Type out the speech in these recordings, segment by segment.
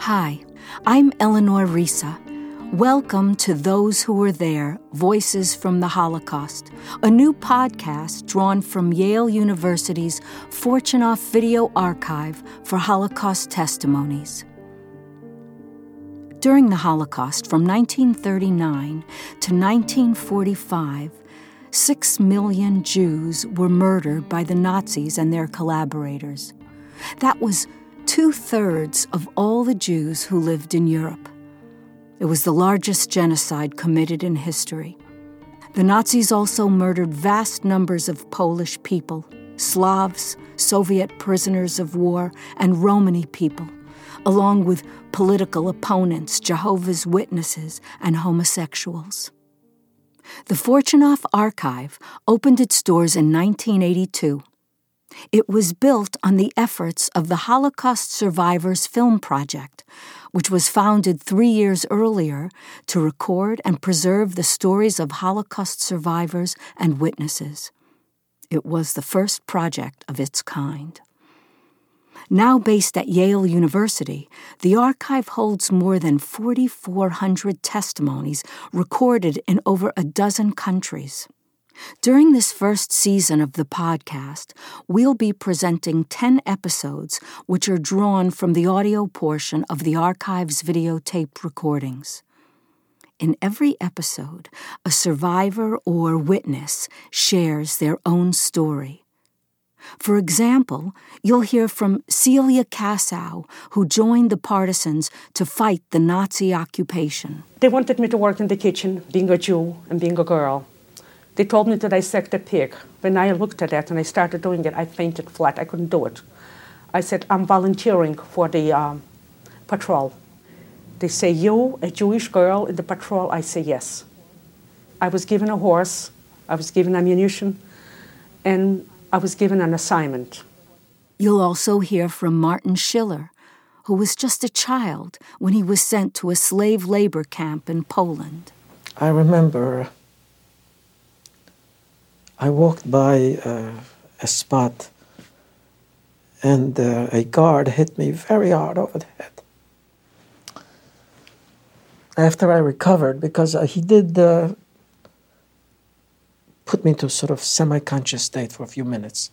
Hi, I'm Eleanor Reissa. Welcome to Those Who Were There Voices from the Holocaust, a new podcast drawn from Yale University's Fortunoff Video Archive for Holocaust Testimonies. During the Holocaust from 1939 to 1945, six million Jews were murdered by the Nazis and their collaborators. That was two thirds of all the Jews who lived in Europe. It was the largest genocide committed in history. The Nazis also murdered vast numbers of Polish people, Slavs, Soviet prisoners of war, and Romani people, along with political opponents, Jehovah's Witnesses, and homosexuals. The Fortunoff Archive opened its doors in 1982 it was built on the efforts of the Holocaust Survivors Film Project, which was founded three years earlier to record and preserve the stories of Holocaust survivors and witnesses. It was the first project of its kind. Now based at Yale University, the archive holds more than 4,400 testimonies recorded in over a dozen countries. During this first season of the podcast, we'll be presenting 10 episodes which are drawn from the audio portion of the archive's videotape recordings. In every episode, a survivor or witness shares their own story. For example, you'll hear from Celia Kassow, who joined the partisans to fight the Nazi occupation. They wanted me to work in the kitchen, being a Jew and being a girl. They told me to dissect a pig. When I looked at that and I started doing it, I fainted flat. I couldn't do it. I said, I'm volunteering for the um, patrol. They say, You, a Jewish girl in the patrol? I say, Yes. I was given a horse, I was given ammunition, and I was given an assignment. You'll also hear from Martin Schiller, who was just a child when he was sent to a slave labor camp in Poland. I remember I walked by uh, a spot and uh, a guard hit me very hard over the head. After I recovered, because uh, he did uh, put me into a sort of semi conscious state for a few minutes,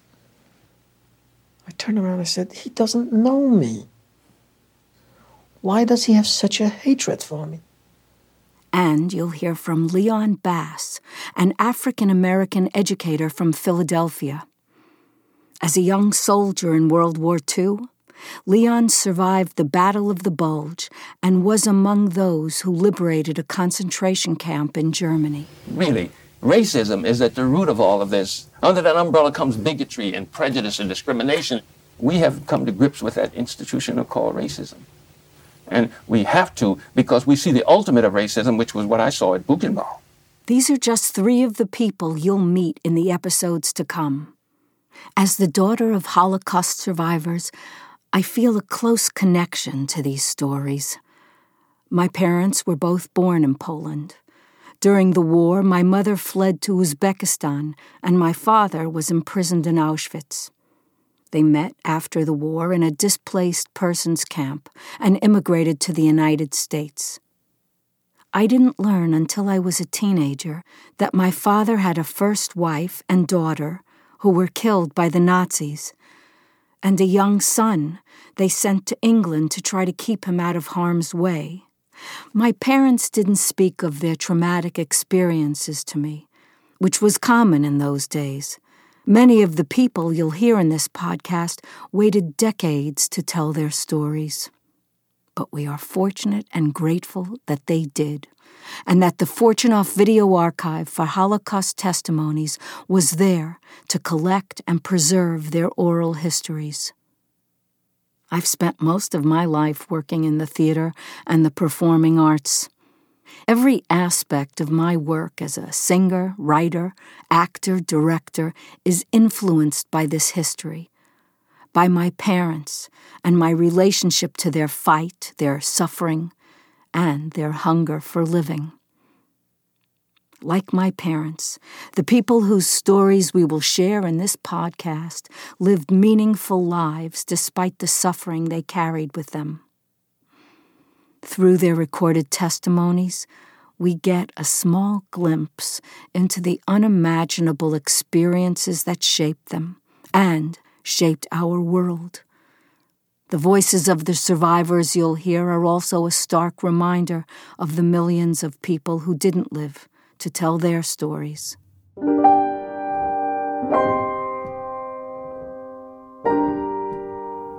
I turned around and I said, He doesn't know me. Why does he have such a hatred for me? And you'll hear from Leon Bass, an African American educator from Philadelphia. As a young soldier in World War II, Leon survived the Battle of the Bulge and was among those who liberated a concentration camp in Germany. Really, racism is at the root of all of this. Under that umbrella comes bigotry and prejudice and discrimination. We have come to grips with that institution called racism. And we have to because we see the ultimate of racism, which was what I saw at Buchenwald. These are just three of the people you'll meet in the episodes to come. As the daughter of Holocaust survivors, I feel a close connection to these stories. My parents were both born in Poland. During the war, my mother fled to Uzbekistan, and my father was imprisoned in Auschwitz. They met after the war in a displaced persons camp and immigrated to the United States. I didn't learn until I was a teenager that my father had a first wife and daughter who were killed by the Nazis, and a young son they sent to England to try to keep him out of harm's way. My parents didn't speak of their traumatic experiences to me, which was common in those days. Many of the people you'll hear in this podcast waited decades to tell their stories. But we are fortunate and grateful that they did, and that the Fortunoff Video Archive for Holocaust Testimonies was there to collect and preserve their oral histories. I've spent most of my life working in the theater and the performing arts. Every aspect of my work as a singer, writer, actor, director is influenced by this history. by my parents and my relationship to their fight, their suffering, and their hunger for living. Like my parents, the people whose stories we will share in this podcast lived meaningful lives despite the suffering they carried with them. Through their recorded testimonies, we get a small glimpse into the unimaginable experiences that shaped them and shaped our world. The voices of the survivors you'll hear are also a stark reminder of the millions of people who didn't live to tell their stories.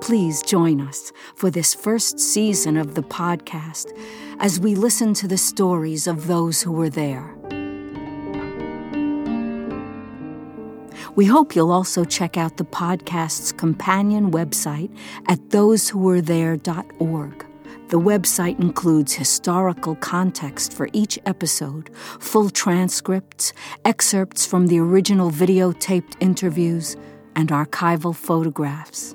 Please join us for this first season of the podcast as we listen to the stories of those who were there. We hope you'll also check out the podcast's companion website at thosewhowerethere.org. The website includes historical context for each episode, full transcripts, excerpts from the original videotaped interviews, and archival photographs.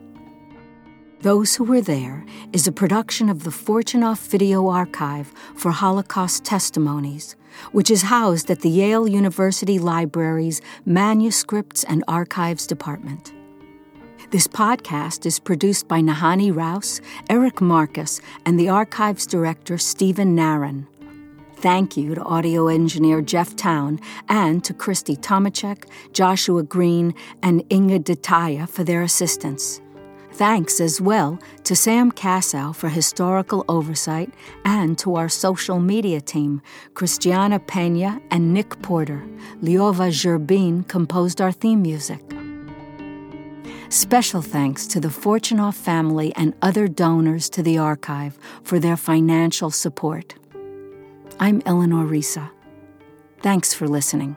Those Who Were There is a production of the Fortunoff Video Archive for Holocaust Testimonies, which is housed at the Yale University Library's Manuscripts and Archives Department. This podcast is produced by Nahanni Rous, Eric Marcus, and the Archives Director Stephen Naron. Thank you to audio engineer Jeff Towne and to Christy Tomecek, Joshua Green, and Inge De Taeye for their assistance. Thanks as well to Sam Kassow for historical oversight and to our social media team, Christiana Pena and Nick Porter. Ljova Zhurbin composed our theme music. Special thanks to the Fortunoff family and other donors to the archive for their financial support. I'm Eleanor Reissa. Thanks for listening.